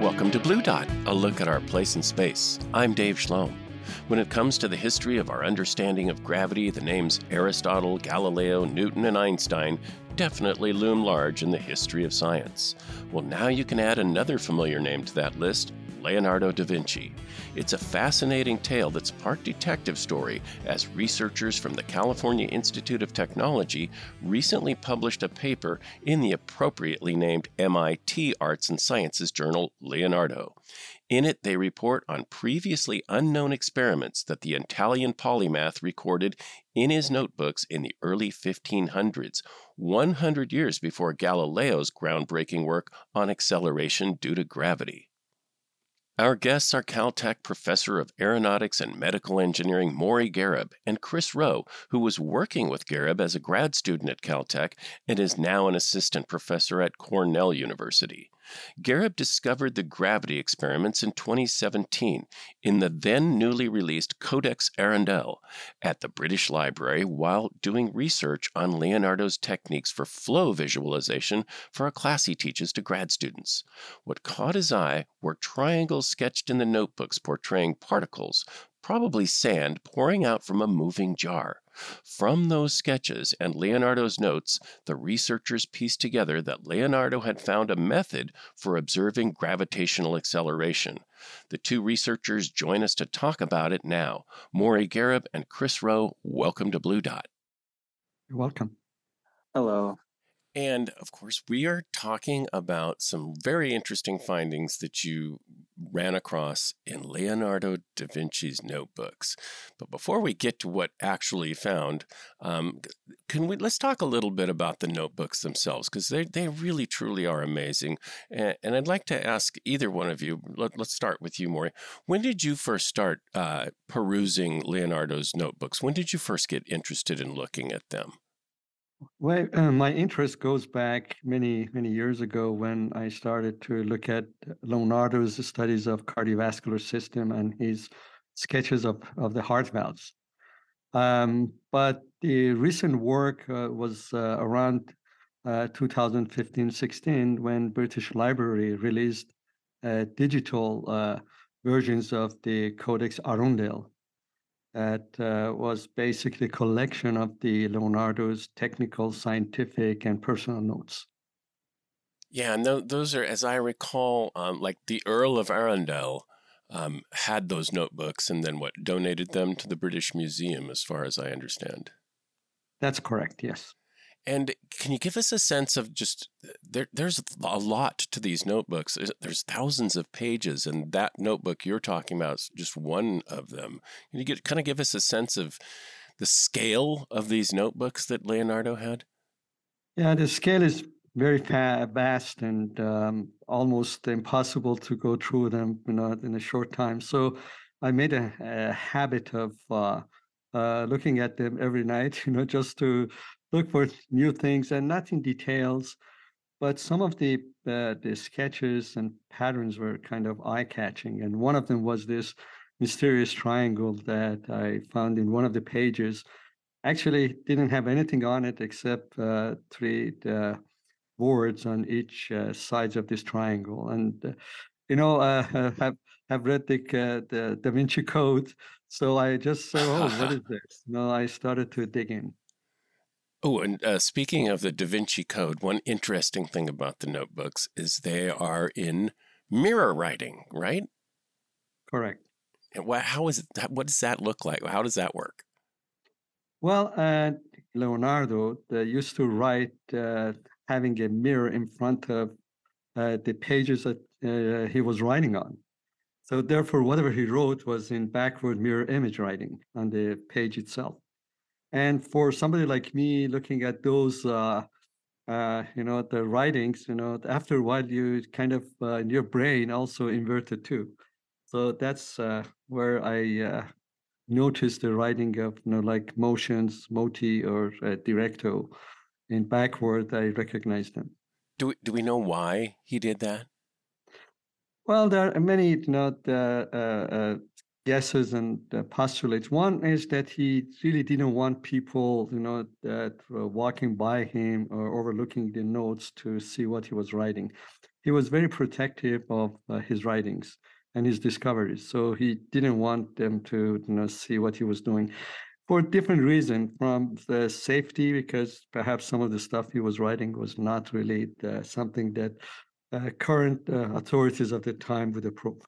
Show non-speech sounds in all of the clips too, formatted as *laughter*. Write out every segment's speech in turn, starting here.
Welcome to Blue Dot, a look at our place in space. I'm Dave Schlom. When it comes to the history of our understanding of gravity, the names Aristotle, Galileo, Newton, and Einstein definitely loom large in the history of science. Well, now you can add another familiar name to that list Leonardo da Vinci. It's a fascinating tale that's part detective story as researchers from the California Institute of Technology recently published a paper in the appropriately named MIT Arts and Sciences journal Leonardo. In it, they report on previously unknown experiments that the Italian polymath recorded in his notebooks in the early 1500s, 100 years before Galileo's groundbreaking work on acceleration due to gravity. Our guests are Caltech Professor of Aeronautics and Medical Engineering Mory Gharib and Chris Roh, who was working with Gharib as a grad student at Caltech and is now an assistant professor at Cornell University. Gharib discovered the gravity experiments in 2017 in the then newly released Codex Arundel at the British Library while doing research on Leonardo's techniques for flow visualization for a class he teaches to grad students. What caught his eye were triangles sketched in the notebooks portraying particles, probably sand, pouring out from a moving jar. From those sketches and Leonardo's notes, the researchers pieced together that Leonardo had found a method for observing gravitational acceleration. The two researchers join us to talk about it now. Mory Gharib and Chris Roh, welcome to Blue Dot. You're welcome. Hello. And of course, we are talking about some very interesting findings that you ran across in Leonardo da Vinci's notebooks. But before we get to what actually found, um, can we let's talk a little bit about the notebooks themselves because they they really truly are amazing. And, and, I'd like to ask either one of you. Let, us start with you, Mory. When did you first start uh, perusing Leonardo's notebooks? When did you first get interested in looking at them? Well, uh, my interest goes back many, many years ago when I started to look at Leonardo's studies of cardiovascular system and his sketches of, of the heart valves. Um, but the recent work uh, was uh, around 2015-16 uh, when British Library released uh, digital uh, versions of the Codex Arundel, that uh, was basically a collection of the Leonardo's technical, scientific, and personal notes. Yeah, and th- those are, as I recall, um, like the Earl of Arundel um, had those notebooks and then what donated them to the British Museum, as far as I understand. That's correct. Yes. And can you give us a sense of just there? There's a lot to these notebooks. There's, thousands of pages, and that notebook you're talking about is just one of them. Can you get, kind of give us a sense of the scale of these notebooks that Leonardo had? Yeah, the scale is very vast and um, almost impossible to go through them, you know, in a short time. So I made a, a habit of uh, uh, looking at them every night, *laughs* you know, just to look for new things and not in details, but some of the uh, the sketches and patterns were kind of eye catching. And one of them was this mysterious triangle that I found in one of the pages. Actually, didn't have anything on it except uh, three uh, words on each uh, sides of this triangle. And uh, you know, uh, *laughs* have have read the the Da Vinci Code, so I just said, "Oh, what is *laughs* this?" You know, I started to dig in. Oh, and uh, speaking of the Da Vinci Code, one interesting thing about the notebooks is they are in mirror writing, right? Correct. And what, how is it? What does that look like? How does that work? Well, uh, Leonardo used to write uh, having a mirror in front of uh, the pages that uh, he was writing on. So therefore, whatever he wrote was in backward mirror image writing on the page itself. And for somebody like me, looking at those, uh, uh, you know, the writings, you know, after a while, you kind of uh, your brain also inverted too. So that's uh, where I uh, noticed the writing of, you know, like motions, moti or uh, directo. In backward, I recognized them. Do we, do we know why he did that? Well, there are many, you know, the, guesses and uh, postulates. One is that he really didn't want people, you know, that were walking by him or overlooking the notes to see what he was writing. He was very protective of uh, his writings and his discoveries. So he didn't want them to, you know, see what he was doing for a different reason from the safety because perhaps some of the stuff he was writing was not really the, something that uh, current uh, authorities of the time would approve.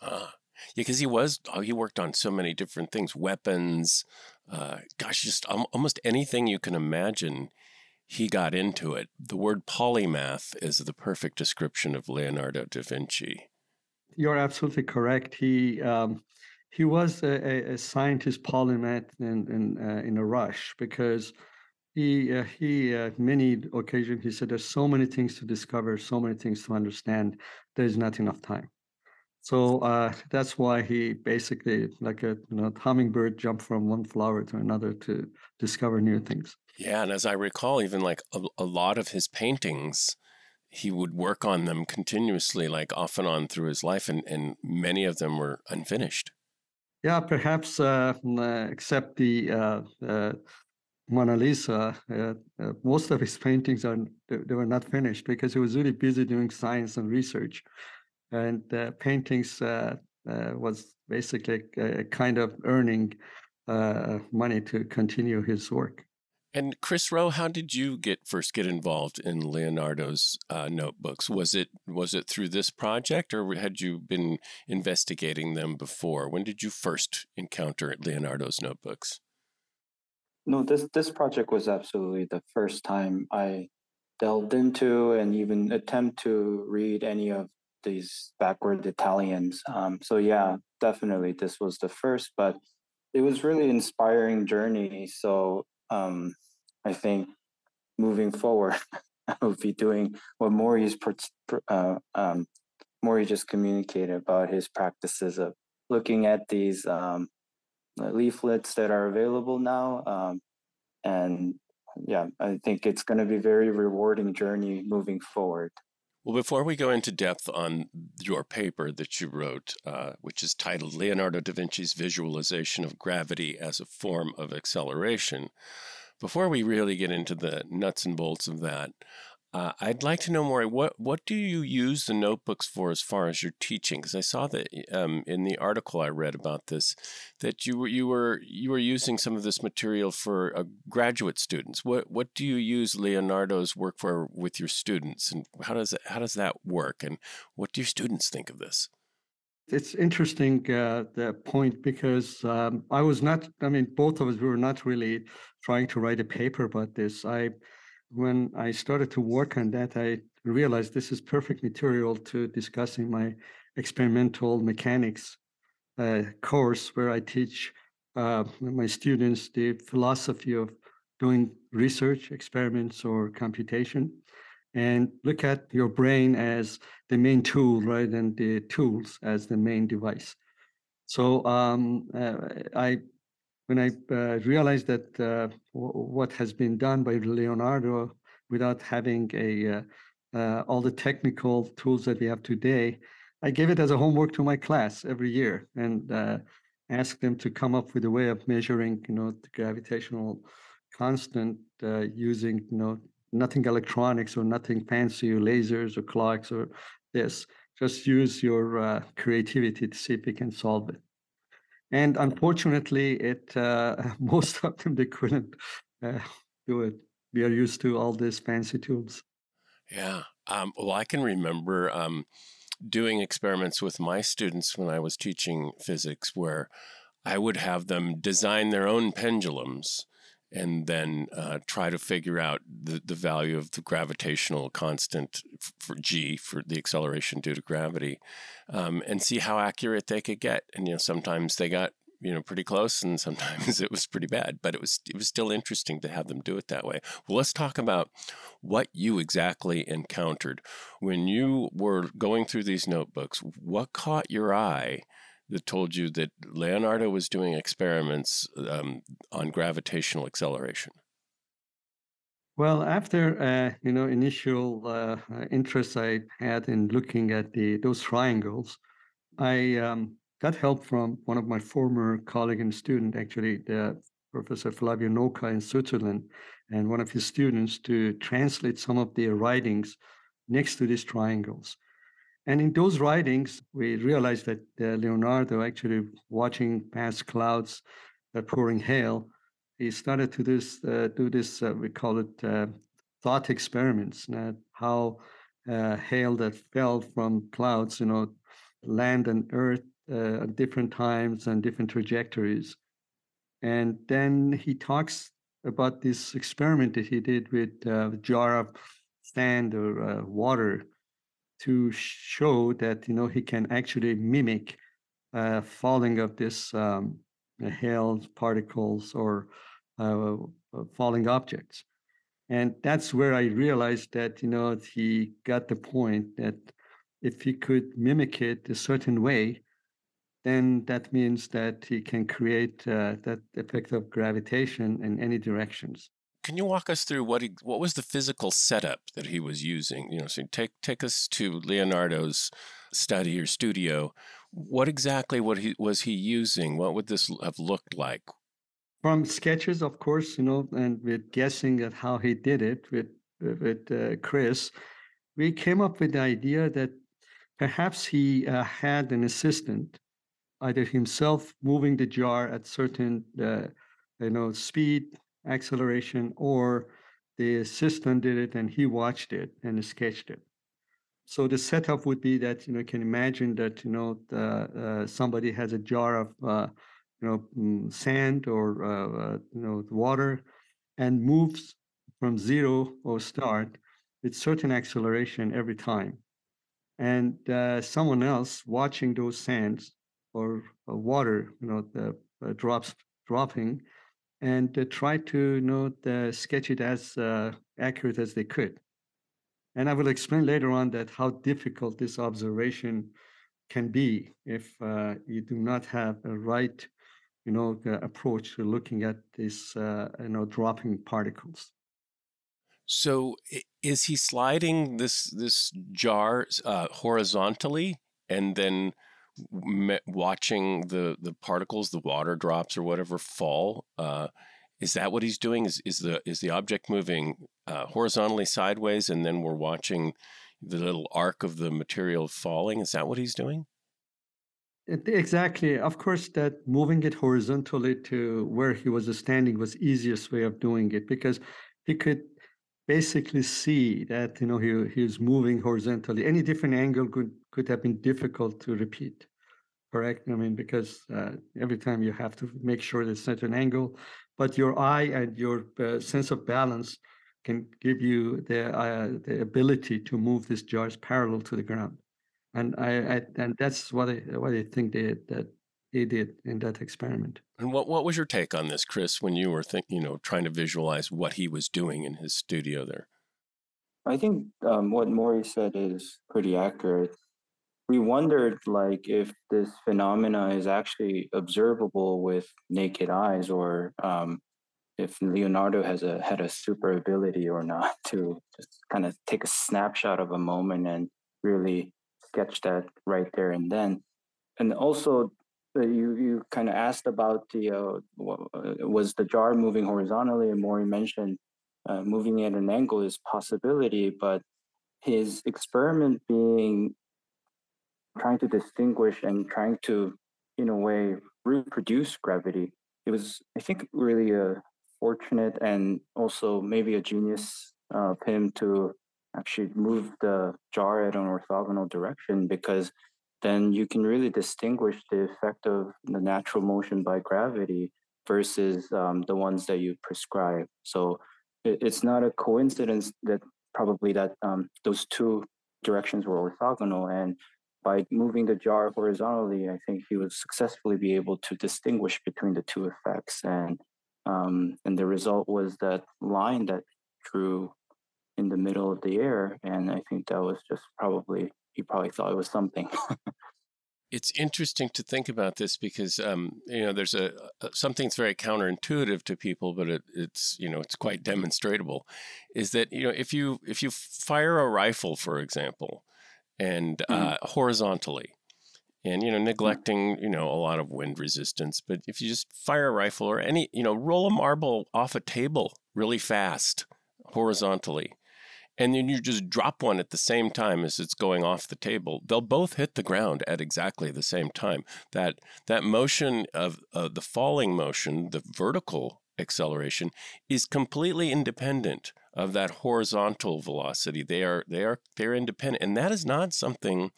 Uh, yeah, because he was oh, he worked on so many different things, weapons, uh, gosh, just um, almost anything you can imagine. He got into it. The word polymath is the perfect description of Leonardo da Vinci. You're absolutely correct. He um, he was a, a, scientist polymath in in, uh, in a rush because he uh, he uh, many occasions he said there's so many things to discover, so many things to understand. There's not enough time. So uh, that's why he basically, like a you know, hummingbird, jumped from one flower to another to discover new things. Yeah, and as I recall, even like a, a lot of his paintings, he would work on them continuously, like off and on through his life, and, and many of them were unfinished. Yeah, perhaps uh, uh except the uh, uh, Mona Lisa, most of his paintings are they were not finished because he was really busy doing science and research, and paintings uh, uh, was basically a, a, kind of earning uh, money to continue his work. And Chris Roh, how did you get first get involved in Leonardo's uh, notebooks? Was it was it through this project, or had you been investigating them before? When did you first encounter Leonardo's notebooks? No, this this project was absolutely the first time I delved into and even attempt to read any of these backward Italians. Um, so yeah, definitely this was the first, but it was really inspiring journey. So um, I think moving forward, *laughs* I will be doing what Mory's uh, um, Mory just communicated about his practices of looking at these um, leaflets that are available now, um, and yeah, I think it's going to be very rewarding journey moving forward. Well, before we go into depth on your paper that you wrote, uh, which is titled Leonardo da Vinci's Visualization of Gravity as a Form of Acceleration, before we really get into the nuts and bolts of that, uh, I'd like to know more. What what do you use the notebooks for as far as your teaching? Because I saw that um, in the article I read about this, that you were you were you were using some of this material for uh, graduate students. What what do you use Leonardo's work for with your students, and how does it, how does that work? And what do your students think of this? It's interesting uh, the point because um, I was not. I mean, both of us we were not really trying to write a paper about this. I when I started to work on that, I realized this is perfect material to discussing my experimental mechanics uh, course, where I teach uh, my students the philosophy of doing research, experiments, or computation, and look at your brain as the main tool, right, and the tools as the main device. So um, uh, I when I uh, realized that uh, what has been done by Leonardo without having a uh, uh, all the technical tools that we have today, I gave it as a homework to my class every year and uh, asked them to come up with a way of measuring, you know, the gravitational constant uh, using, you know, nothing electronics or nothing fancy, or lasers or clocks or this. Just use your creativity to see if we can solve it and unfortunately, it uh, *laughs* most of them they couldn't uh, do it. We are used to all these fancy tools. Yeah. Um, well, I can remember um, doing experiments with my students when I was teaching physics, where I would have them design their own pendulums and then uh, try to figure out the, the value of the gravitational constant for g for the acceleration due to gravity um, and see how accurate they could get. And you know sometimes they got you know pretty close and sometimes *laughs* it was pretty bad but it was it was still interesting to have them do it that way. Well let's talk about what you exactly encountered. When you were going through these notebooks what caught your eye that told you that Leonardo was doing experiments um, on gravitational acceleration? Well, after uh, you know initial uh, interest I had in looking at the those triangles, I um, got help from one of my former colleague and student, actually, the Professor Flavio Noca in Switzerland, and one of his students to translate some of their writings next to these triangles. And in those writings, we realized that uh, Leonardo, actually watching past clouds uh, pouring hail, he started to this, uh, do this, uh, we call it uh, thought experiments, how uh, hail that fell from clouds, you know, land and earth at different times and different trajectories. And then he talks about this experiment that he did with a jar of sand or water to show that you know he can actually mimic uh, falling of this um, hail particles or uh, uh, falling objects. And that's where i realized that you know he got the point that if he could mimic it a certain way then that means that he can create uh, that effect of gravitation in any directions can you walk us through what he, what was the physical setup that he was using? You know, so take take us to Leonardo's study or studio. What exactly what he was he using? What would this have looked like? From sketches, of course, you know, and with guessing at how he did it with with uh, Chris, we came up with the idea that perhaps he uh, had an assistant, either himself moving the jar at certain, uh, you know, speed acceleration, or the assistant did it and he watched it and sketched it. So the setup would be that you know you can imagine that you know the, uh, somebody has a jar of uh, you know mm, sand or uh, uh, you know water and moves from zero or start with certain acceleration every time, and uh, someone else watching those sands or uh, water you know the drops dropping and uh, try to you know, uh, sketch it as uh, accurate as they could. And I will explain later on that how difficult this observation can be if uh, you do not have a right, you know, approach to looking at these, uh, you know, dropping particles. So, is he sliding this this jar uh, horizontally and then watching the the particles, the water drops or whatever fall. Uh, is that what he's doing? Is is the is the object moving uh, horizontally sideways, and then we're watching the little arc of the material falling? Is that what he's doing? Exactly. Of course, that moving it horizontally to where he was standing was easiest way of doing it because he could basically see that you know he he was moving horizontally. Any different angle could could have been difficult to repeat correct? I mean, because uh, every time you have to make sure there's such an angle, but your eye and your uh, sense of balance can give you the uh, the ability to move these jars parallel to the ground, and I, I and that's what I what I think they that they did in that experiment. And what what was your take on this, Chris, when you were think you know trying to visualize what he was doing in his studio there? I think um, what Mory said is pretty accurate we wondered like if this phenomena is actually observable with naked eyes or um, if Leonardo has a had a super ability or not *laughs* to just kind of take a snapshot of a moment and really sketch that right there and then. And also, uh, you you kind of asked about the uh, uh, was the jar moving horizontally, and Mory mentioned uh, moving at an angle is possibility, but his experiment being trying to distinguish and trying to, in a way, reproduce gravity. It was, I think, really a fortunate and also maybe a genius uh, of him to actually move the jar at an orthogonal direction because then you can really distinguish the effect of the natural motion by gravity versus um, the ones that you prescribe. So it, it's not a coincidence that probably that um, those two directions were orthogonal and by moving the jar horizontally, I think he would successfully be able to distinguish between the two effects. And um, and the result was that line that drew in the middle of the air. And I think that was just probably he probably thought it was something. *laughs* it's interesting to think about this because um, you know there's a, a, something that's very counterintuitive to people, but it, it's you know it's quite demonstrable. Is that you know if you if you fire a rifle, for example, and mm-hmm. uh, horizontally. and you know neglecting you know a lot of wind resistance but if you just fire a rifle or any you know roll a marble off a table really fast horizontally and then you just drop one at the same time as it's going off the table they'll both hit the ground at exactly the same time that that motion of uh, the falling motion the vertical acceleration is completely independent of that horizontal velocity they are they are they're independent and that is not something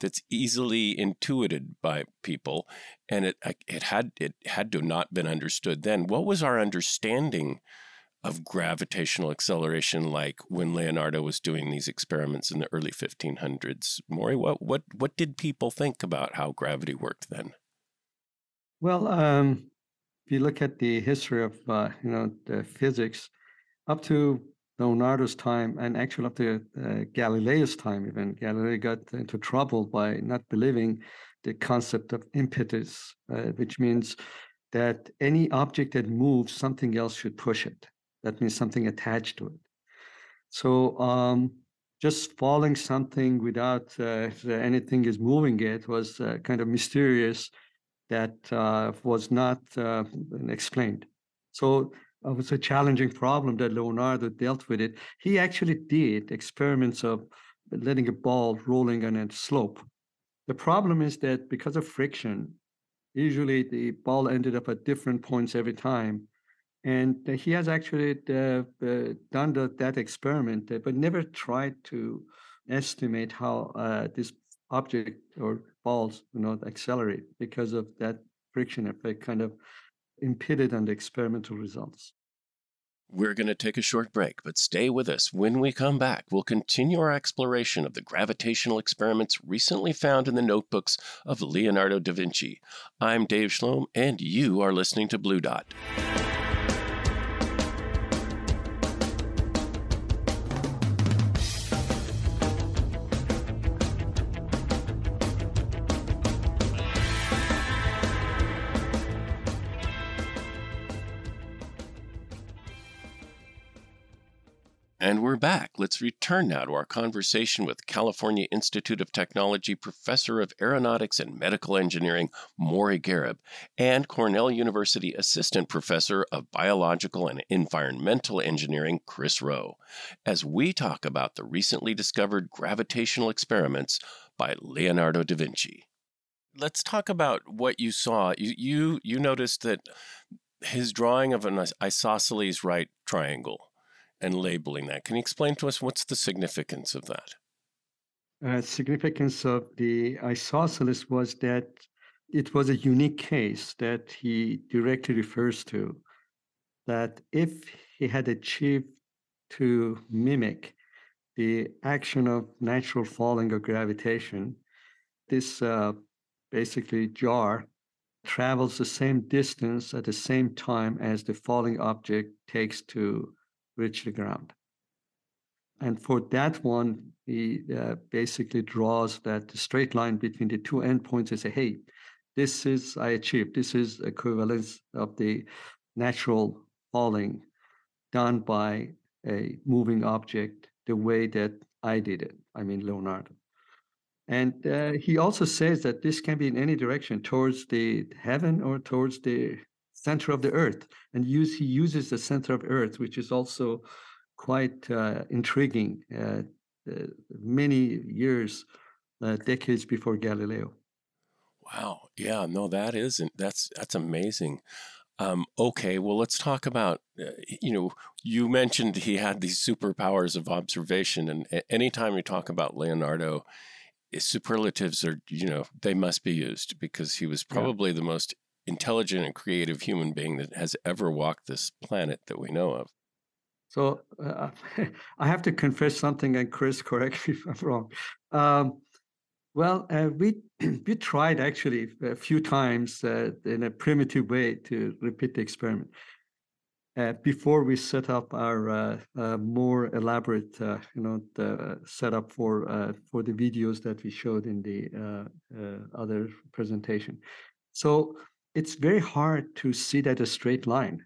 that's easily intuited by people, and it it had it had to not been understood then. What was our understanding of gravitational acceleration like when Leonardo was doing these experiments in the early 1500s? Mory, what what what did people think about how gravity worked then? Well, um, if you look at the history of uh, you know the physics, up to Leonardo's time and actually after uh, Galileo's time, even Galileo got into trouble by not believing the concept of impetus, uh, which means that any object that moves, something else should push it. That means something attached to it. So um, just falling something without uh, *laughs* anything is moving it was uh, kind of mysterious that uh, was not uh, explained. So it was a challenging problem that Leonardo dealt with it. He actually did experiments of letting a ball rolling on a slope. The problem is that because of friction, usually the ball ended up at different points every time. And he has actually uh, uh, done the, that experiment, uh, but never tried to estimate how uh, this object or balls, you know, accelerate because of that friction effect kind of impeded the experimental results. We're going to take a short break, but stay with us. When we come back, we'll continue our exploration of the gravitational experiments recently found in the notebooks of Leonardo da Vinci. I'm Dave Schlom, and you are listening to Blue Dot. And we're back. Let's return now to our conversation with California Institute of Technology Professor of Aeronautics and Medical Engineering, Mory Gharib, and Cornell University Assistant Professor of Biological and Environmental Engineering, Chris Roh, as we talk about the recently discovered gravitational experiments by Leonardo da Vinci. Let's talk about what you saw. You you, you noticed that his drawing of an isosceles right triangle and labeling that. Can you explain to us what's the significance of that? Uh, significance of the isosceles was that it was a unique case that he directly refers to. That if he had achieved to mimic the action of natural falling or gravitation, this uh, basically jar travels the same distance at the same time as the falling object takes to the ground. And for that one, he uh, basically draws that straight line between the two endpoints and say, hey, this is, I achieved, this is equivalence of the natural falling done by a moving object the way that I did it. I mean, Leonardo. And uh, he also says that this can be in any direction towards the heaven or towards the center of the earth and use he uses the center of earth which is also quite uh, intriguing uh, uh, many years uh, decades before galileo. Wow. Yeah no that isn't that's that's amazing. Um, okay well let's talk about uh, you know you mentioned he had these superpowers of observation and anytime you talk about leonardo superlatives are you know they must be used because he was probably yeah. the most intelligent and creative human being that has ever walked this planet that we know of. So uh, *laughs* I have to confess something, and Chris, correct *laughs* me if I'm wrong. Um, well, uh, we *clears throat* we tried actually a few times uh, in a primitive way to repeat the experiment. Uh, before we set up our uh, uh, more elaborate, you know, the setup for for the videos that we showed in the other presentation. So it's very hard to see that a straight line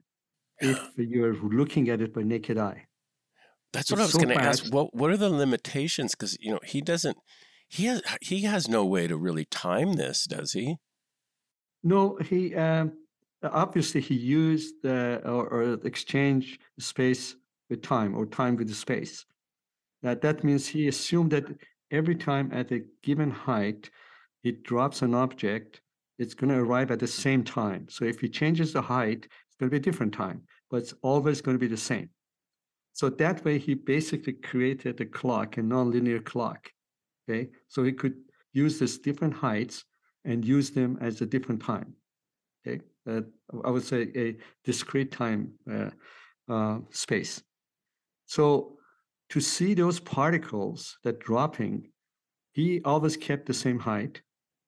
if you're looking at it by naked eye. That's what I was so going to ask. What what are the limitations? Because you know he doesn't he has, he has no way to really time this, does he? No, he um, obviously he used uh, or, or exchange space with time or time with the space. That that means he assumed that every time at a given height, it drops an object, it's going to arrive at the same time. So if he changes the height, it's going to be a different time, but it's always going to be the same. So that way, he basically created a clock, a nonlinear clock. Okay, so he could use these different heights and use them as a different time. Okay, uh, I would say a discrete time uh, uh, space. So to see those particles that dropping, he always kept the same height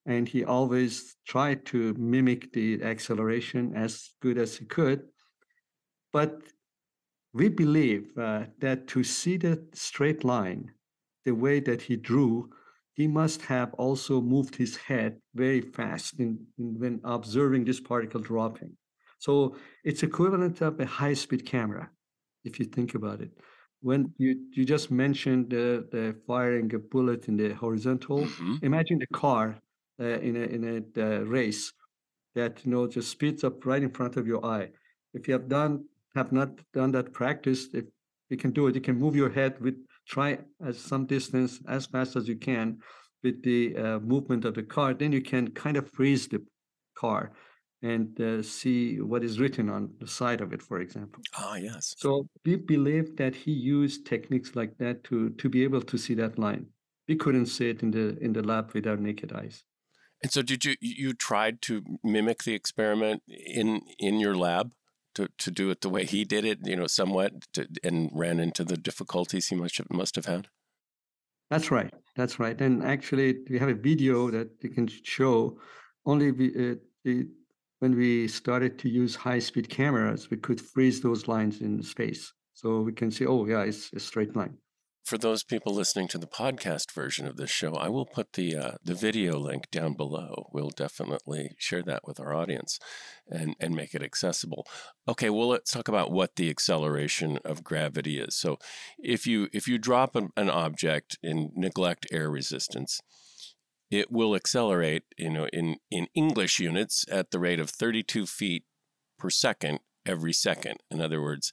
and he always tried to mimic the acceleration as good as he could. But we believe uh, that to see the straight line the way that he drew, he must have also moved his head very fast in, in when observing this particle dropping. So it's equivalent of a high-speed camera, if you think about it. When you, you just mentioned the, the firing a bullet in the horizontal, mm-hmm. imagine the car uh, in a in a uh, race that you know just speeds up right in front of your eye. If you have done have not done that practice, if you can do it, you can move your head with try as some distance as fast as you can with the uh, movement of the car. Then you can kind of freeze the car and uh, see what is written on the side of it, for example. Ah, yes. So we believe that he used techniques like that to to be able to see that line. We couldn't see it in the in the lab with our naked eyes. And so, did you you tried to mimic the experiment in in your lab to, to do it the way he did it, you know, somewhat, to, and ran into the difficulties he must have, must have had? That's right. That's right. And actually, we have a video that we can show. Only we, uh, when we started to use high speed cameras, we could freeze those lines in space. So we can see, oh, yeah, it's a straight line for those people listening to the podcast version of this show, I will put the uh, the video link down below. We'll definitely share that with our audience and and make it accessible. Okay, well let's talk about what the acceleration of gravity is. So, if you if you drop an, an object and neglect air resistance, it will accelerate, you know, in in English units at the rate of 32 feet per second every second. In other words,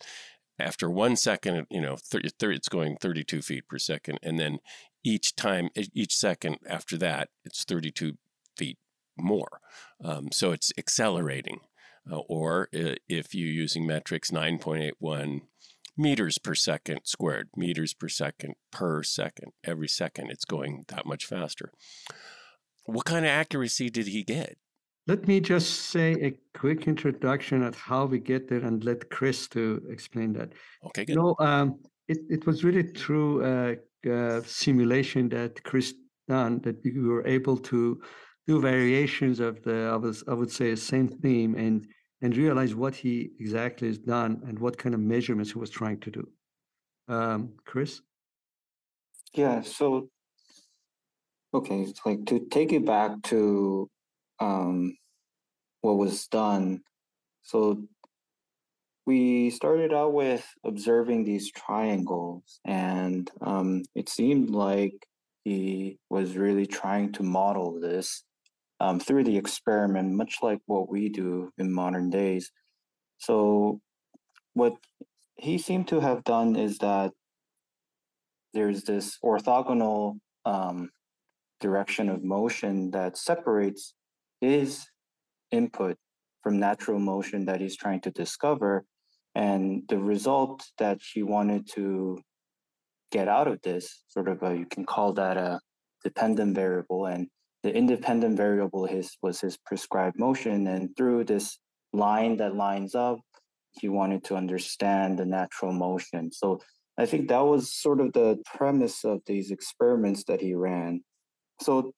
after one second, you know, 30, 30, it's going 32 feet per second. And then each time, each second after that, it's 32 feet more. Um, so it's accelerating. Uh, or uh, if you're using metrics, 9.81 meters per second squared, meters per second per second. Every second, it's going that much faster. What kind of accuracy did he get? Let me just say a quick introduction of how we get there and let Chris to explain that. Okay, good. You know, um, it, it was really through uh, uh, simulation that Chris done that we were able to do variations of the, I, was, I would say, same theme and and realize what he exactly has done and what kind of measurements he was trying to do. Um, Chris? Yeah, so, okay, it's like to take it back to um, what was done. So we started out with observing these triangles, and um, it seemed like he was really trying to model this um, through the experiment, much like what we do in modern days. So, what he seemed to have done is that there's this orthogonal um, direction of motion that separates his input from natural motion that he's trying to discover. And the result that he wanted to get out of this, sort of a, you can call that a dependent variable. And the independent variable his was his prescribed motion. And through this line that lines up, he wanted to understand the natural motion. So I think that was sort of the premise of these experiments that he ran. So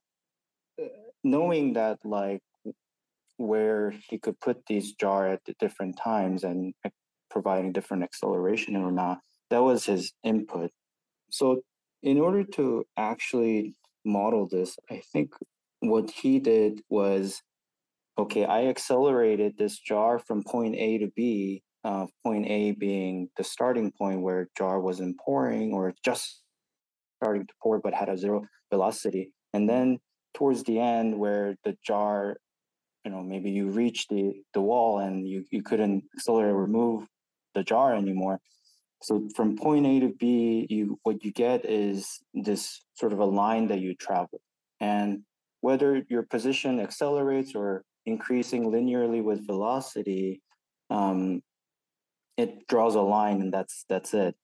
uh, knowing that like where he could put these jar at the different times and providing different acceleration or not, that was his input. So in order to actually model this, I think what he did was, okay, I accelerated this jar from point A to B, uh, point A being the starting point where jar wasn't pouring or just starting to pour but had a zero velocity. And then towards the end where the jar, you know, maybe you reach the, the wall and you, you couldn't accelerate or remove the jar anymore. So from point A to B, you what you get is this sort of a line that you travel. And whether your position accelerates or increasing linearly with velocity, um, it draws a line and that's that's it.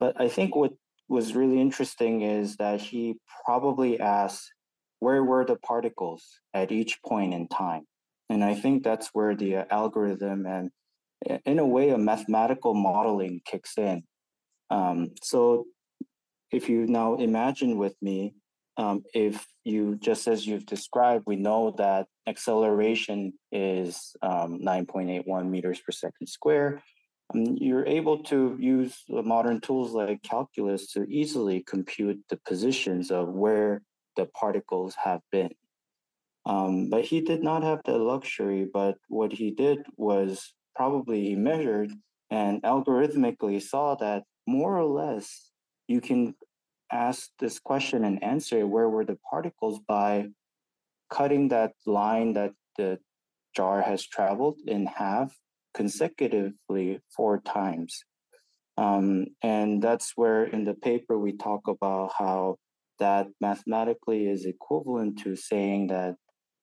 But I think what was really interesting is that he probably asked where were the particles at each point in time. And I think that's where the uh, algorithm and in a way a mathematical modeling kicks in. Um, so if you now imagine with me, um, if you just as you've described, we know that acceleration is um, 9.81 meters per second square. Um, you're able to use modern tools like calculus to easily compute the positions of where the particles have been. Um, but he did not have the luxury, but what he did was probably he measured and algorithmically saw that more or less you can ask this question and answer where were the particles by cutting that line that the jar has traveled in half consecutively four times. Um, and that's where in the paper we talk about how that mathematically is equivalent to saying that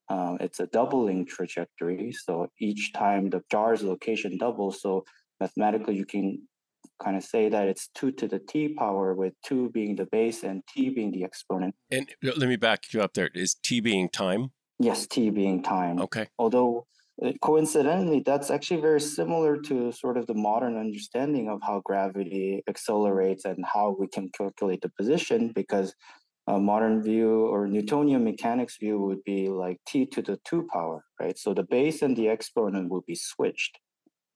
um, it's a doubling trajectory. So each time the jar's location doubles, so mathematically you can kind of say that it's 2 to the t power with 2 being the base and t being the exponent. And uh, let me back you up there. Is t being time? Yes, t being time. Okay. Although uh, coincidentally, that's actually very similar to sort of the modern understanding of how gravity accelerates and how we can calculate the position because a modern view or Newtonian mechanics view would be like t to the 2 power, right? So the base and the exponent would be switched.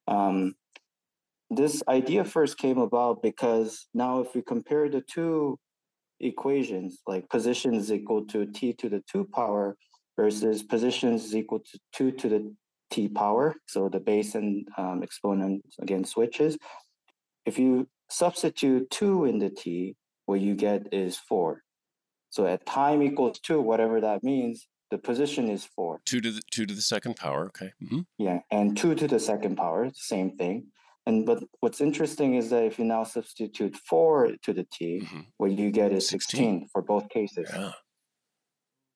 Um, this idea first came about because now if we compare the two equations, like position is equal to t to the 2 power versus positions is equal to 2 to the t power, so the base and um, exponent again switches. If you substitute 2 in the t, what you get is 4. So at time equals 2, whatever that means, the position is 4. 2 to the 2 to the second power, okay. Mm-hmm. Yeah, and 2 to the second power, same thing. And but what's interesting is that if you now substitute four to the t, mm-hmm. what you get is 16. 16, for both cases. Yeah.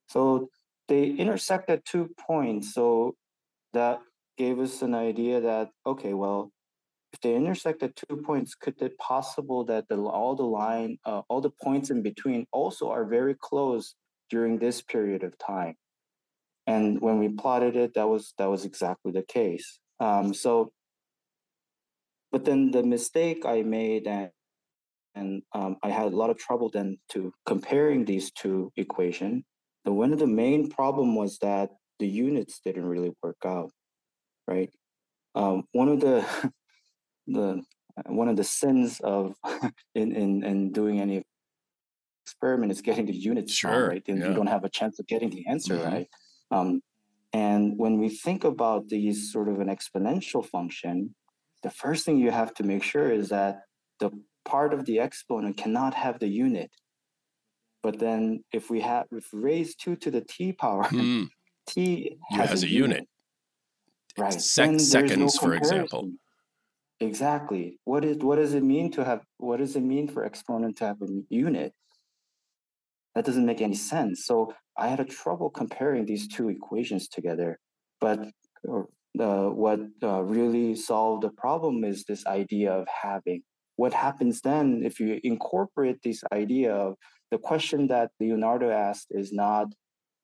So they intersect at two points. So that gave us an idea that okay, well, if they intersect at two points, could it possible that the all the line, uh, all the points in between also are very close during this period of time? And when we plotted it, that was that was exactly the case. Um, so but then the mistake I made and and um, I had a lot of trouble then to comparing these two equation. And one of the main problem was that the units didn't really work out, right? Um, one of the *laughs* the one of the sins of *laughs* in in in doing any experiment is getting the units sure, wrong, right? And yeah. you don't have a chance of getting the answer mm-hmm. right. Um, and when we think about these sort of an exponential function, the first thing you have to make sure is that the part of the exponent cannot have the unit. But then if we have if we raise two to the t power, mm. *laughs* t has, has a, a unit. unit. Right. Sec- seconds, no for example. Exactly. What is what does it mean to have what does it mean for exponent to have a unit? That doesn't make any sense. So I had a trouble comparing these two equations together. But uh, what uh, really solved the problem is this idea of having. What happens then if you incorporate this idea of the question that Leonardo asked is not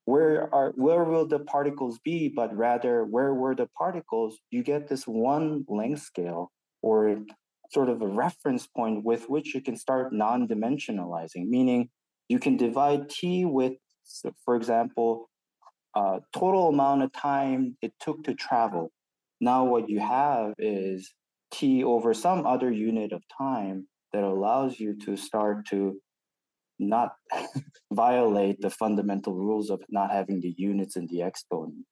where are where will the particles be, but rather where were the particles? You get this one length scale or sort of a reference point with which you can start non-dimensionalizing, meaning you can divide t with, for example, uh, total amount of time it took to travel. Now what you have is t over some other unit of time that allows you to start to not *laughs* violate the fundamental rules of not having the units in the exponent.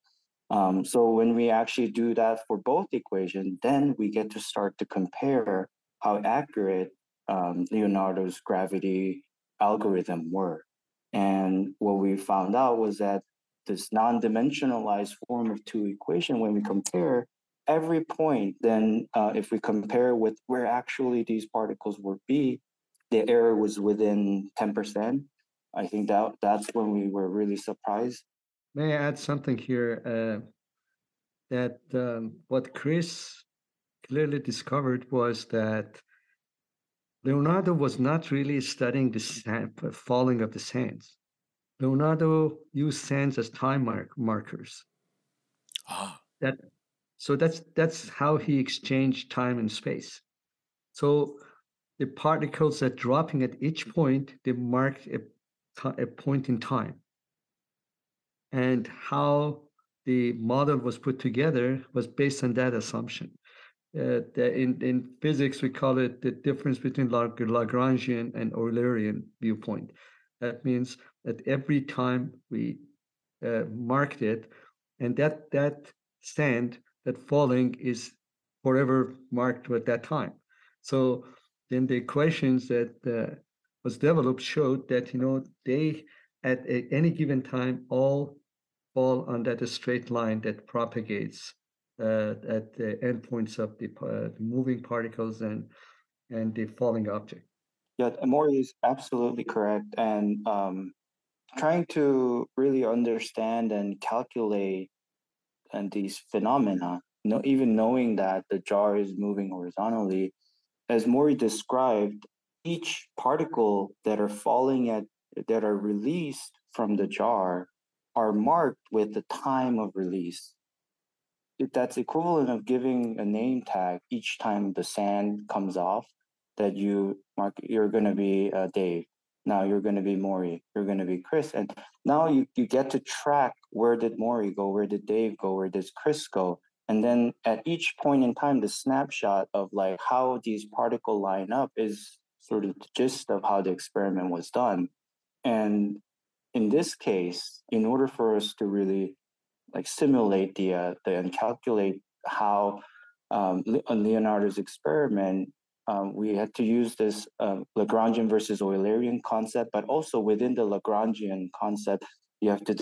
Um, so when we actually do that for both equations, then we get to start to compare how accurate um, Leonardo's gravity algorithm were. And what we found out was that this non-dimensionalized form of two equation, when we compare every point, then uh, if we compare with where actually these particles would be, the error was within 10%. I think that that's when we were really surprised. May I add something here? Uh, that um, what Chris clearly discovered was that Leonardo was not really studying the sand, falling of the sands. Leonardo used sands as time mark, markers. Ah. That so that's that's how he exchanged time and space. So the particles that dropping at each point they mark a, a point in time. And how the model was put together was based on that assumption. Uh, in, in physics, we call it the difference between Lagrangian and Eulerian viewpoint. That means that every time we uh, marked it, and that that sand that falling is forever marked at that time. So then the equations that uh, was developed showed that you know they at a, any given time all fall on that straight line that propagates uh, at the endpoints of the, uh, moving particles and and the falling object. Yeah, Mory is absolutely correct, and um, trying to really understand and calculate and these phenomena, know, even knowing that the jar is moving horizontally, as Mory described, each particle that are falling at that are released from the jar are marked with the time of release. That's equivalent of giving a name tag each time the sand comes off that you mark you're going to be uh, Dave. Now you're going to be Mory. You're going to be Chris. And now you, you get to track where did Mory go? Where did Dave go? Where does Chris go? And then at each point in time, the snapshot of like how these particle line up is sort of the gist of how the experiment was done. And in this case, in order for us to really like simulate the, uh, the and calculate how um, Leonardo's experiment, um, we had to use this uh, Lagrangian versus Eulerian concept, but also within the Lagrangian concept, you have to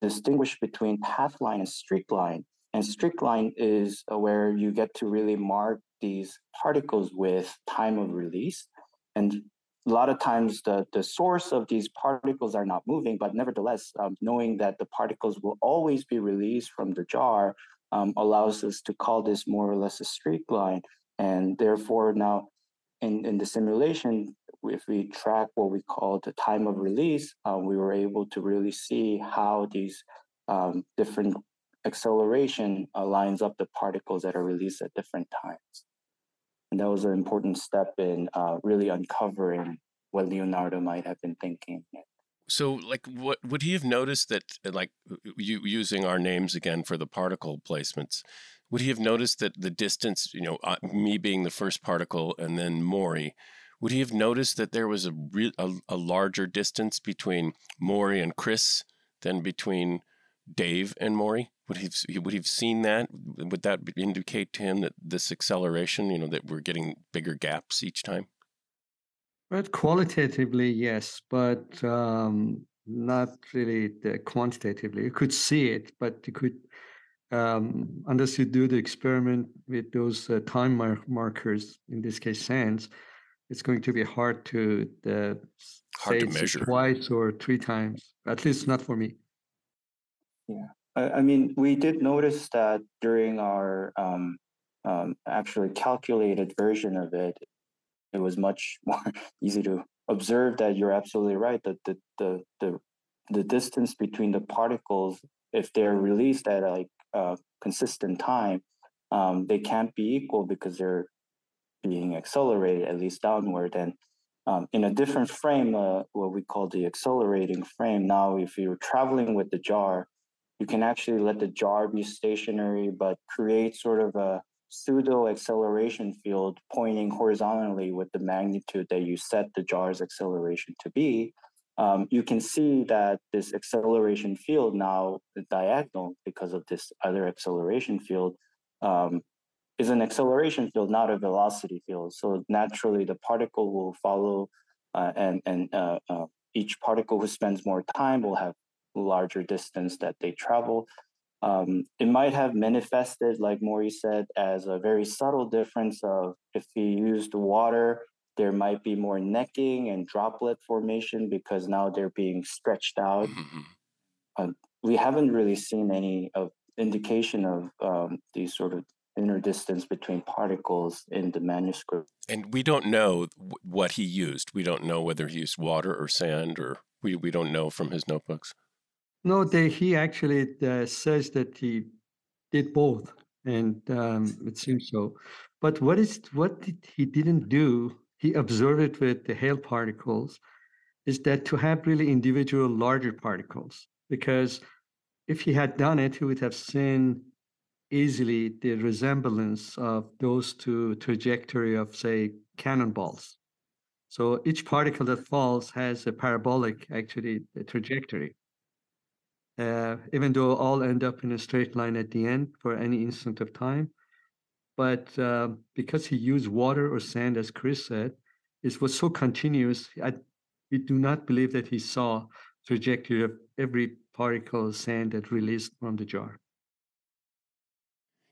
distinguish between path line and streak line. And streak line is where you get to really mark these particles with time of release. And a lot of times the, the source of these particles are not moving, but nevertheless, um, knowing that the particles will always be released from the jar um, allows us to call this more or less a streak line. And therefore, now in, in the simulation, if we track what we call the time of release, uh, we were able to really see how these um, different acceleration lines up the particles that are released at different times. And that was an important step in uh, really uncovering what Leonardo might have been thinking. So, like, what would he have noticed that, uh, like, you using our names again for the particle placements? Would he have noticed that the distance, you know, uh, me being the first particle and then Mory, would he have noticed that there was a, re- a, a larger distance between Mory and Chris than between Dave and Mory? Would he would he have seen that? Would that indicate to him that this acceleration, you know, that we're getting bigger gaps each time? But qualitatively, yes, but um, not really quantitatively. You could see it, but you could, um, unless you do the experiment with those uh, time mar- markers, in this case, sands, it's going to be hard to uh, hard to measure twice or three times. At least not for me. Yeah. I, mean, we did notice that during our um, um, actually calculated version of it, it was much *laughs* more easy to observe that you're absolutely right that the, the, the, the distance between the particles, if they're released at a like, uh, consistent time, um, they can't be equal because they're being accelerated at least downward. And um, in a different frame, uh, what we call the accelerating frame. Now, if you're traveling with the jar, you can actually let the jar be stationary, but create sort of a pseudo acceleration field pointing horizontally with the magnitude that you set the jar's acceleration to be. Um, you can see that this acceleration field now diagonal because of this other acceleration field um, is an acceleration field, not a velocity field. So naturally, the particle will follow uh, and and uh, uh, each particle who spends more time will have larger distance that they travel. Um, it might have manifested, like Maurice said, as a very subtle difference of if you used water, there might be more necking and droplet formation because now they're being stretched out. Mm-hmm. Uh, we haven't really seen any of indication of um, these sort of inner distance between particles in the manuscript. And we don't know what he used. We don't know whether he used water or sand, or we, we don't know from his notebooks. No, they, he actually uh, says that he did both, and um, it seems so. But what is what did, he didn't do? He observed it with the Hale particles. Is that to have really individual larger particles? Because if he had done it, he would have seen easily the resemblance of those two trajectory of say cannonballs. So each particle that falls has a parabolic actually trajectory. Uh, even though all end up in a straight line at the end for any instant of time. But uh, because he used water or sand, as Chris said, it was so continuous. I, we do not believe that he saw trajectory of every particle of sand that released from the jar.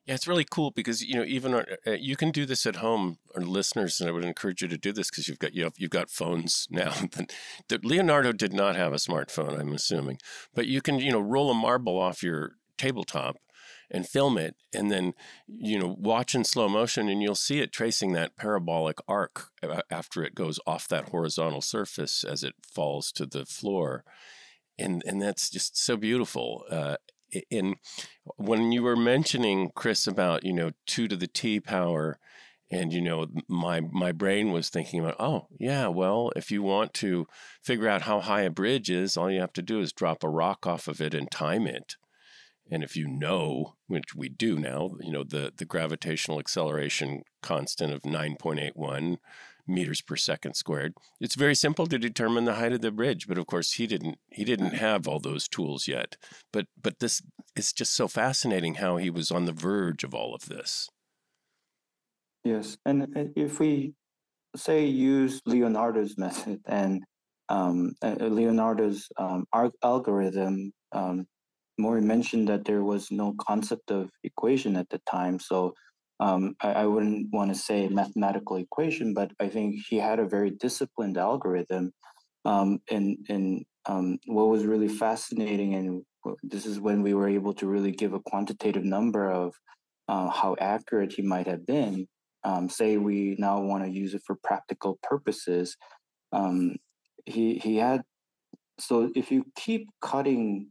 Yeah, it's really cool because you know even uh, uh, you can do this at home, or listeners, and I would encourage you to do this because you've got you know, you've got phones *laughs* now. that Leonardo did not have a smartphone, I'm assuming, but you can you know roll a marble off your tabletop and film it, and then you know watch in slow motion, and you'll see it tracing that parabolic arc after it goes off that horizontal surface as it falls to the floor, and and that's just so beautiful. Uh, in when you were mentioning Chris about you know two to the t power, and you know my my brain was thinking about oh yeah well if you want to figure out how high a bridge is, all you have to do is drop a rock off of it and time it. And if you know, which we do now, you know the the gravitational acceleration constant of nine point eight one meters per second squared. It's very simple to determine the height of the bridge, but of course he didn't he didn't have all those tools yet. But but this is just so fascinating how he was on the verge of all of this. Yes, and if we say use Leonardo's method and um, Leonardo's um, algorithm, um, Mory mentioned that there was no concept of equation at the time, so um, I, I, wouldn't want to say mathematical equation, but I think he had a very disciplined algorithm. Um, and and um, what was really fascinating, and this is when we were able to really give a quantitative number of uh, how accurate he might have been. Um, say we now want to use it for practical purposes. Um, he he had so if you keep cutting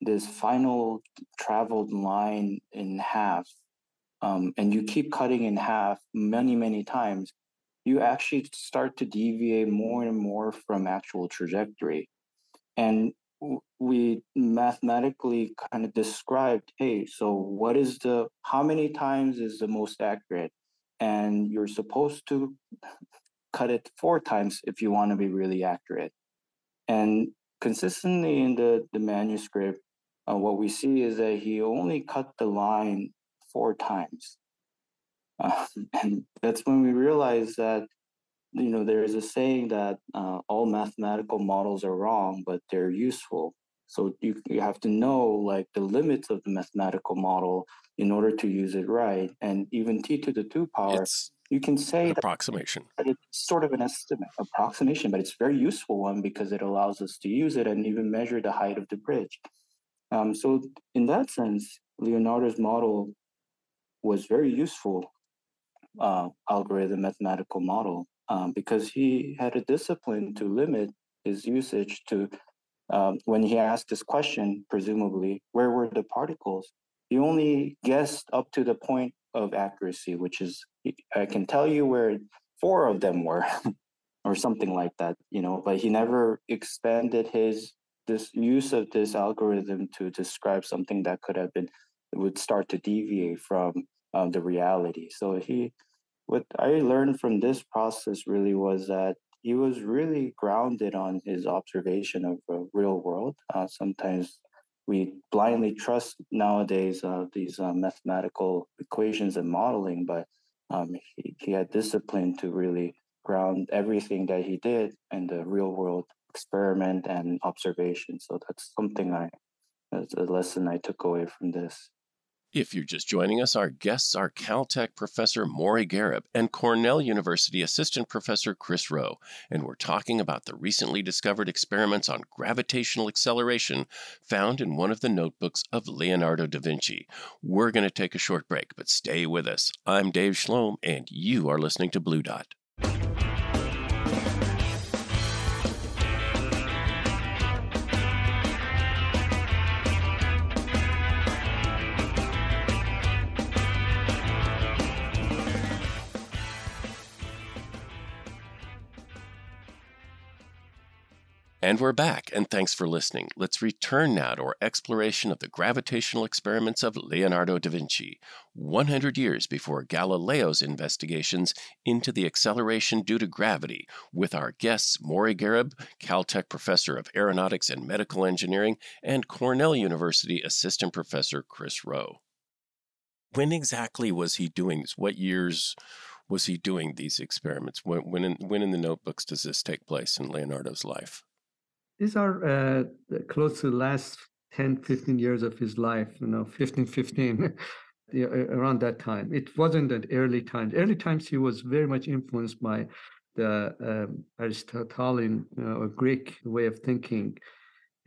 this final traveled line in half um, and you keep cutting in half many, many times, you actually start to deviate more and more from actual trajectory. And we mathematically kind of described hey, so what is the, how many times is the most accurate? And you're supposed to cut it four times if you want to be really accurate. And consistently in the, the manuscript, uh, what we see is that he only cut the line four times. Uh, *laughs* and that's when we realized that, you know, there is a saying that uh, all mathematical models are wrong, but they're useful. So you, you have to know like the limits of the mathematical model in order to use it right. And even t to the two power, it's you can say approximation. That it's sort of an estimate approximation, but it's a very useful one because it allows us to use it and even measure the height of the bridge. Um, so in that sense, Leonardo's model was very useful uh, algorithm mathematical model um, because he had a discipline to limit his usage to um, when he asked this question, presumably, where were the particles? He only guessed up to the point of accuracy, which is I can tell you where four of them were, *laughs* or something like that, you know. But he never expanded his this use of this algorithm to describe something that could have been would start to deviate from um, the reality. So he, what I learned from this process really was that he was really grounded on his observation of the real world. Uh, sometimes we blindly trust nowadays uh, these uh, mathematical equations and modeling, but um, he, he had discipline to really ground everything that he did in the real world experiment and observation. So that's something I, that's a lesson I took away from this. If you're just joining us, our guests are Caltech professor Mory Gharib and Cornell University assistant professor Chris Roh, and we're talking about the recently discovered experiments on gravitational acceleration found in one of the notebooks of Leonardo da Vinci. We're going to take a short break, but stay with us. I'm Dave Schlom, and you are listening to Blue Dot. And we're back, and thanks for listening. Let's return now to our exploration of the gravitational experiments of Leonardo da Vinci, 100 years before Galileo's investigations into the acceleration due to gravity, with our guests Mory Gharib, Caltech Professor of Aeronautics and Medical Engineering, and Cornell University Assistant Professor Chris Roh. When exactly was he doing this? What years was he doing these experiments? When, when, in, when in the notebooks does this take place in Leonardo's life? These are uh, close to the last 10 15 years of his life you know 15 15 *laughs* around that time. It wasn't at early times early times he was very much influenced by the um, aristotelian you know, greek way of thinking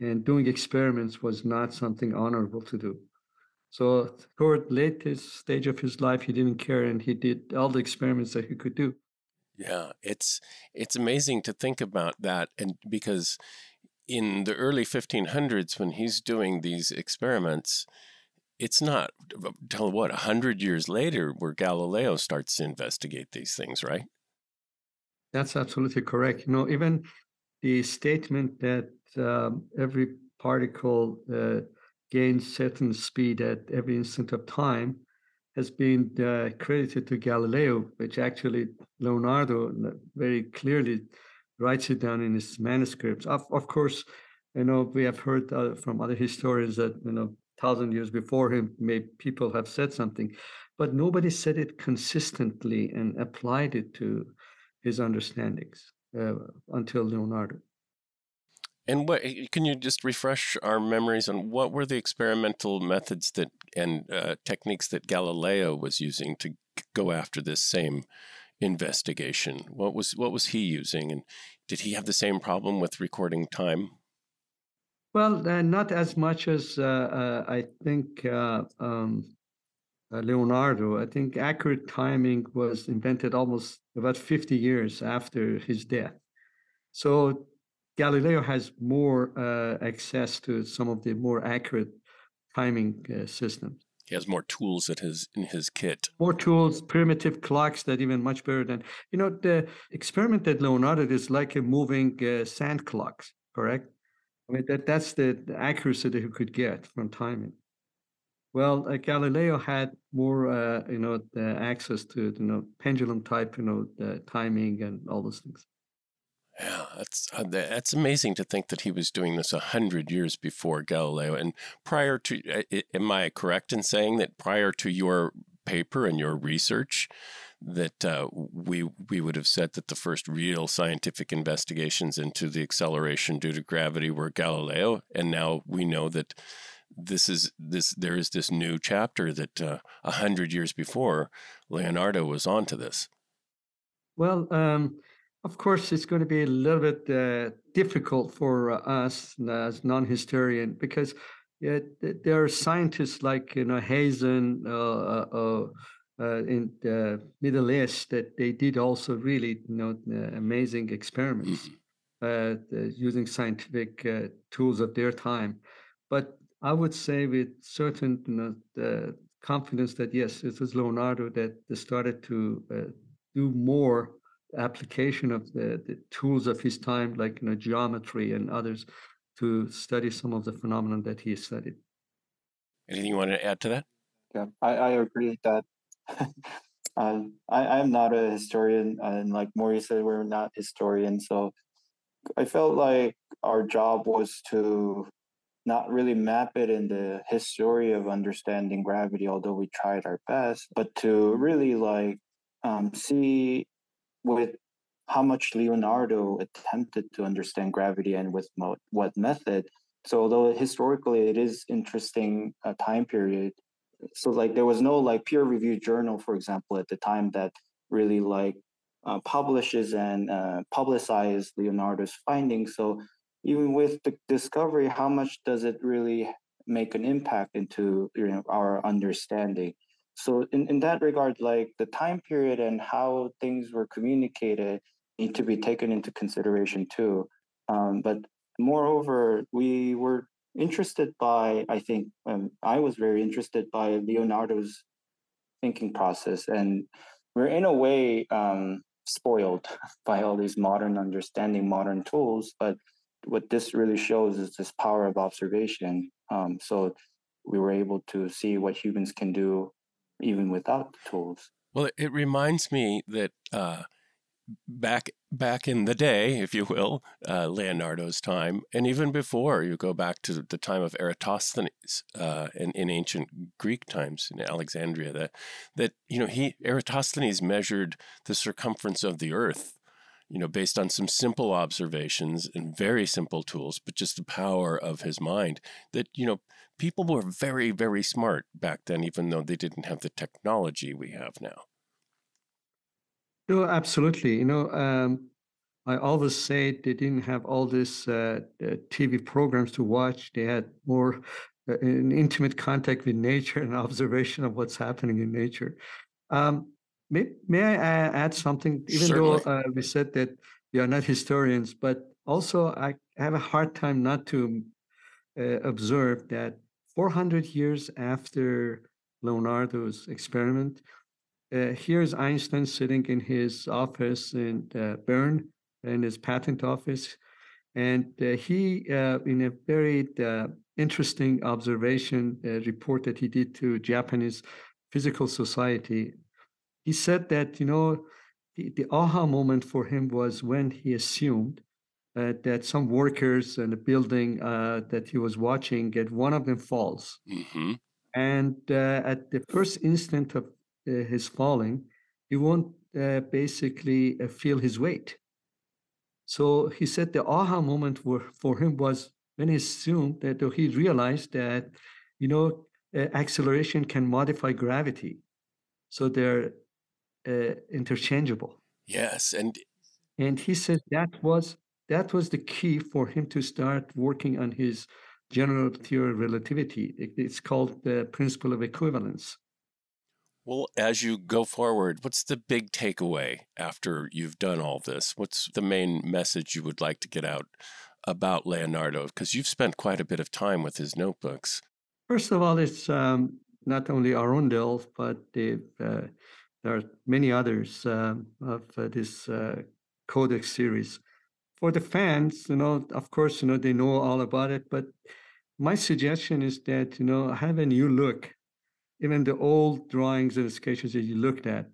and doing experiments was not something honorable to do. So toward latest stage of his life he didn't care and he did all the experiments that he could do. Yeah it's it's amazing to think about that and because in the early 1500s when he's doing these experiments it's not till what 100 years later where galileo starts to investigate these things right? That's absolutely correct. You know even the statement that um, every particle uh, gains certain speed at every instant of time has been uh, credited to galileo which actually leonardo very clearly writes it down in his manuscripts. Of, of course, you know, we have heard uh, from other historians that, you know, thousand years before him, maybe people have said something, but nobody said it consistently and applied it to his understandings uh, until Leonardo. And what can you just refresh our memories on what were the experimental methods that and uh, techniques that Galileo was using to go after this same investigation? What was what was he using, and did he have the same problem with recording time? Well, uh, not as much as uh, uh, I think uh, um, uh, Leonardo. I think accurate timing was invented almost about 50 years after his death. So Galileo has more uh, access to some of the more accurate timing systems he has more tools at his in his kit. More tools, primitive clocks that even much better than you know the experiment that Leonardo did is like a moving uh, sand clocks, correct? I mean that that's the, the accuracy that he could get from timing. Well, uh, Galileo had more, uh, you know, access to you know pendulum type, you know, timing and all those things. Yeah, that's uh, that's amazing to think that he was doing this a hundred years before Galileo. And prior to, uh, am I correct in saying that prior to your paper and your research, that uh, we we would have said that the first real scientific investigations into the acceleration due to gravity were Galileo, and now we know that this is this there is this new chapter that uh, a hundred years before Leonardo was onto this. Well. Um of course, it's going to be a little bit uh, difficult for uh, us as non-historian because yeah, there are scientists like you know Hazen uh, uh, uh, uh in the Middle East that they did also really you know amazing experiments mm-hmm. using scientific tools of their time. But I would say with certain you know, confidence that yes, it was Leonardo that started to do more application of the, the tools of his time, like you know, geometry and others, to study some of the phenomena that he studied. Anything you want to add to that? Yeah, I, I agree with that um, *laughs* I, I'm not a historian, and like Mory said, we're not historians. So I felt like our job was to not really map it in the history of understanding gravity, although we tried our best, but to really like um, see with how much Leonardo attempted to understand gravity and with mo- what method. So although historically it is interesting uh, time period, so like there was no like peer reviewed journal, for example, at the time that really like uh, publishes and uh, publicizes Leonardo's findings. So even with the discovery, how much does it really make an impact into you know our understanding? So in, in that regard, like the time period and how things were communicated need to be taken into consideration too. Um, but moreover, we were interested by, I think, um, I was very interested by Leonardo's thinking process, and we're in a way um, spoiled *laughs* by all these modern understanding, modern tools. But what this really shows is this power of observation. Um, so we were able to see what humans can do even without the tools. Well, it reminds me that uh, back back in the day, if you will, uh, Leonardo's time, and even before, you go back to the time of Eratosthenes uh, in, in ancient Greek times in Alexandria. That that you know he Eratosthenes measured the circumference of the Earth, you know, based on some simple observations and very simple tools, but just the power of his mind. That you know people were very very smart back then, even though they didn't have the technology we have now. No, absolutely. You know, um, I always say they didn't have all these uh, uh, TV programs to watch. They had more uh, an intimate contact with nature and *laughs* observation of what's happening in nature. Um, may, may I add something? Even Certainly. though uh, we said that we are not historians, but also I have a hard time not to uh, observe that 400 years after Leonardo's experiment, uh, here's Einstein sitting in his office in uh, Bern, in his patent office. And uh, he, uh, in a very uh, interesting observation uh, report that he did to Japanese Physical Society, he said that, you know, the, the aha moment for him was when he assumed that some workers in the building that he was watching, that one of them falls. Mm-hmm. And at the first instant of uh, his falling, he won't uh, basically uh, feel his weight. So he said the aha moment for, for him was when he assumed that he realized that, you know, acceleration can modify gravity. So they're uh, interchangeable. Yes, and and he said that was that was the key for him to start working on his general theory of relativity. It's called the principle of equivalence. Well, as you go forward, what's the big takeaway after you've done all this? What's the main message you would like to get out about Leonardo? Because you've spent quite a bit of time with his notebooks. First of all, it's um, not only delve, but uh, there are many others um, of uh, this uh, Codex series. For the fans, you know, of course, you know, they know all about it, but my suggestion is that, you know, have a new look even the old drawings and sketches that you looked at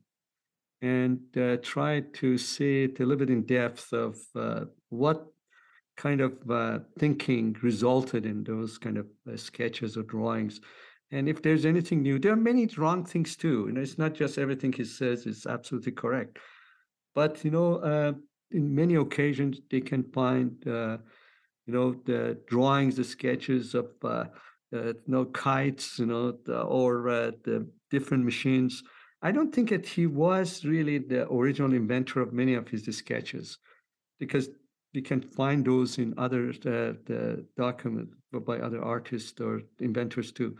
and uh, try to see it a little bit in depth of uh, what kind of uh, thinking resulted in those kind of uh, sketches or drawings. And if there's anything new, there are many wrong things too. You know, it's not just everything he says is absolutely correct. But, you know, uh, in many occasions, they can find, uh, you know, the drawings, the sketches of uh, you know, kites, you know, the, or uh, the different machines. I don't think that he was really the original inventor of many of his sketches, because we can find those in other uh, the documents by other artists or inventors too.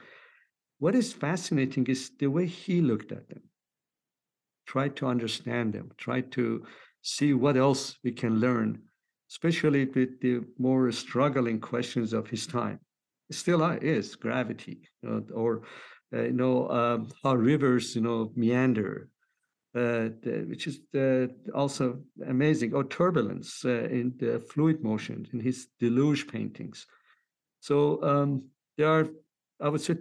What is fascinating is the way he looked at them. tried to understand them. tried to see what else we can learn, especially with the more struggling questions of his time still is gravity, you know, or uh, you know um, how rivers you know meander, uh, which is uh, also amazing. Or turbulence uh, in the fluid motion in his deluge paintings. So um, there are, I would say,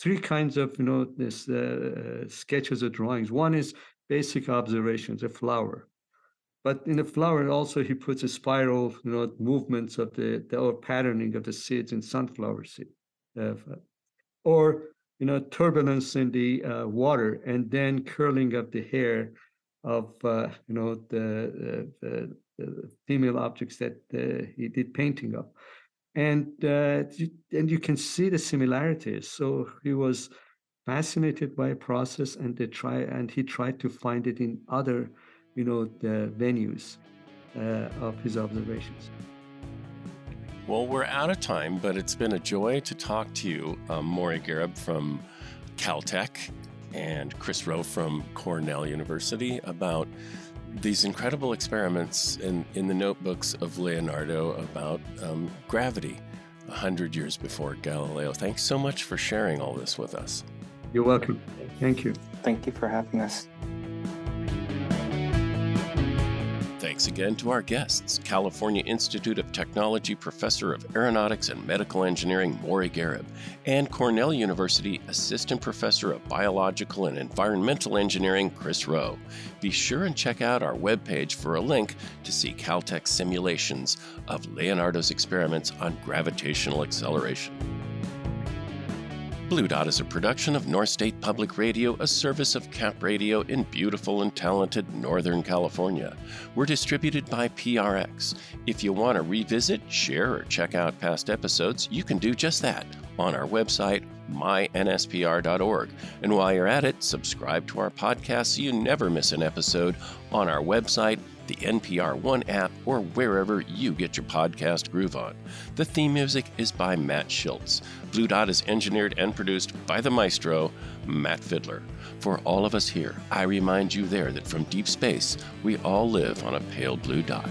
three kinds of you know this uh, sketches or drawings. One is basic observations, a flower. But in the flower, also he puts a spiral, you know, movements of the, the or patterning of the seeds in sunflower seed, uh, or you know, turbulence in the uh, water, and then curling of the hair of uh, you know the, the, the, female objects that uh, he did painting of, and uh, and you can see the similarities. So he was fascinated by a process, and they try and he tried to find it in other, you know, the venues uh, of his observations. Well, we're out of time, but it's been a joy to talk to you, um, Mory Gharib from Caltech and Chris Roh from Cornell University about these incredible experiments in, in the notebooks of Leonardo about um, gravity 100 years before Galileo. Thanks so much for sharing all this with us. You're welcome. Thank you. Thank you for having us. Thanks again to our guests California Institute of Technology Professor of Aeronautics and Medical Engineering Mory Gharib and Cornell University Assistant Professor of Biological and Environmental Engineering Chris Roh. Be sure and check out our webpage for a link to see Caltech simulations of Leonardo's experiments on gravitational acceleration. Blue Dot is a production of North State Public Radio, a service of Cap Radio in beautiful and talented Northern California. We're distributed by PRX. If you want to revisit, share, or check out past episodes, you can do just that on our website, mynspr.org. And while you're at it, subscribe to our podcast so you never miss an episode on our website the NPR One app, or wherever you get your podcast groove on. The theme music is by Matt Schiltz. Blue Dot is engineered and produced by the maestro, Matt Fiddler. For all of us here, I remind you there that from deep space, we all live on a pale blue dot.